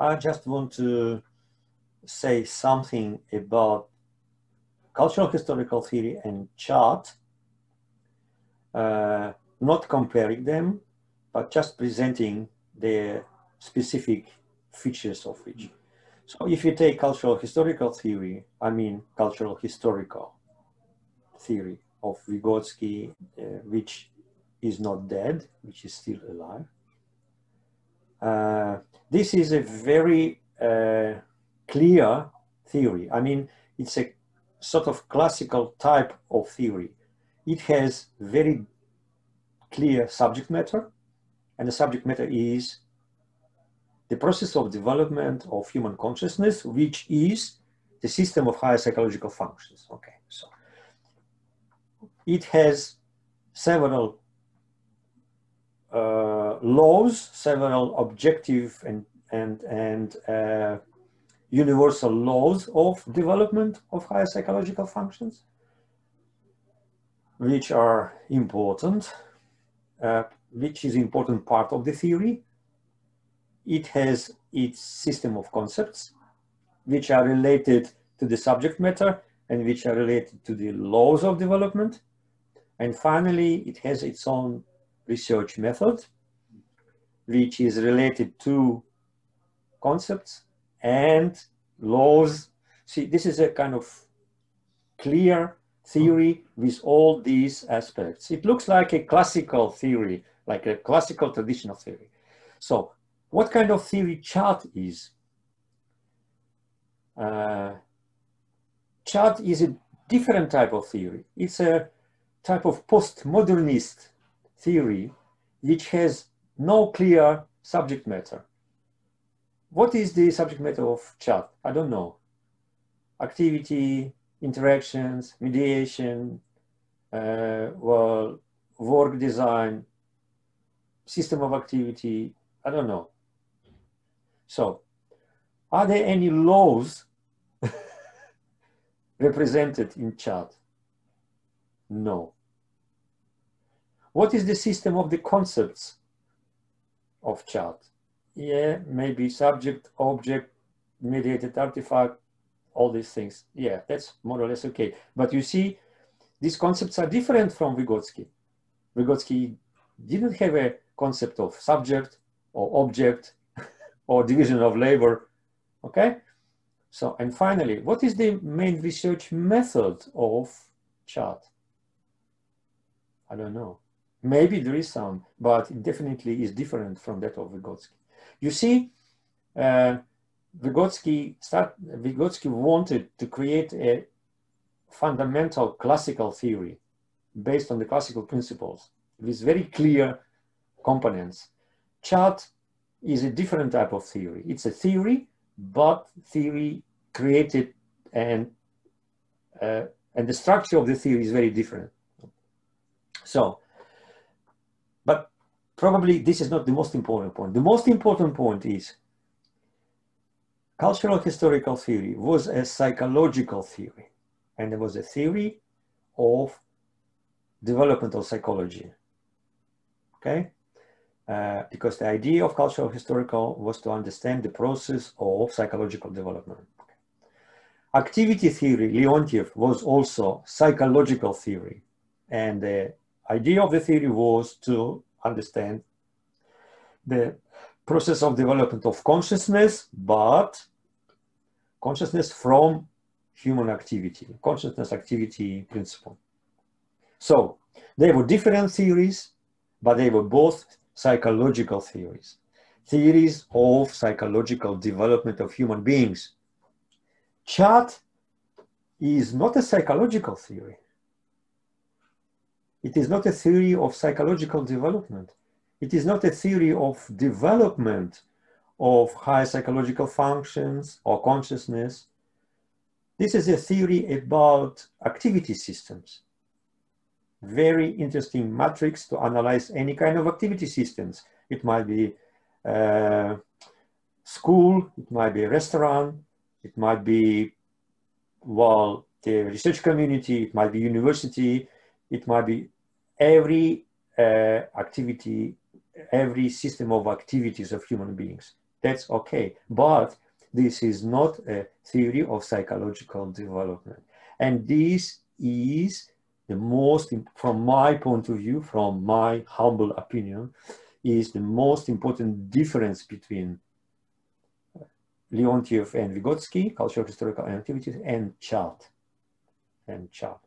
I just want to say something about cultural historical theory and chat, uh, not comparing them, but just presenting the specific features of each. So if you take cultural historical theory, I mean cultural historical theory of Vygotsky, uh, which is not dead, which is still alive. Uh, this is a very uh, clear theory. I mean, it's a sort of classical type of theory. It has very clear subject matter, and the subject matter is the process of development of human consciousness, which is the system of higher psychological functions. Okay, so it has several laws, several objective and and and uh, universal laws of development of higher psychological functions, which are important, uh, which is important part of the theory. It has its system of concepts, which are related to the subject matter and which are related to the laws of development. And finally, it has its own research method, which is related to concepts and laws. See, this is a kind of clear theory with all these aspects. It looks like a classical theory, like a classical traditional theory. So what kind of theory chat is? Uh, chat is a different type of theory. It's a type of postmodernist theory which has no clear subject matter. What is the subject matter of chat? I don't know. Activity, interactions, mediation, uh, well, work design, system of activity, I don't know. So, are there any laws represented in chat? No. What is the system of the concepts of chat? yeah, maybe subject, object, mediated artifact, all these things. Yeah, that's more or less okay. But you see, these concepts are different from Vygotsky. Vygotsky didn't have a concept of subject or object or division of labor, okay? So, and finally, what is the main research method of chat? I don't know. Maybe there is some, but it definitely is different from that of Vygotsky. You see, uh, Vygotsky, start, Vygotsky wanted to create a fundamental classical theory based on the classical principles with very clear components. Chat is a different type of theory. It's a theory, but theory created and uh, and the structure of the theory is very different. So, probably this is not the most important point. The most important point is cultural historical theory was a psychological theory and it was a theory of developmental psychology. Okay? Uh, because the idea of cultural historical was to understand the process of psychological development. Activity theory, Leontiev, was also psychological theory. And the idea of the theory was to understand the process of development of consciousness, but consciousness from human activity, consciousness activity principle. So they were different theories, but they were both psychological theories, theories of psychological development of human beings. Chat is not a psychological theory. It is not a theory of psychological development. It is not a theory of development of high psychological functions or consciousness. This is a theory about activity systems. Very interesting matrix to analyze any kind of activity systems. It might be uh, school, it might be a restaurant, it might be, well, the research community, it might be university, it might be every uh, activity, every system of activities of human beings. That's okay. But this is not a theory of psychological development. And this is the most, from my point of view, from my humble opinion, is the most important difference between Leontiev and Vygotsky, cultural historical activities, and Chat. And Chat.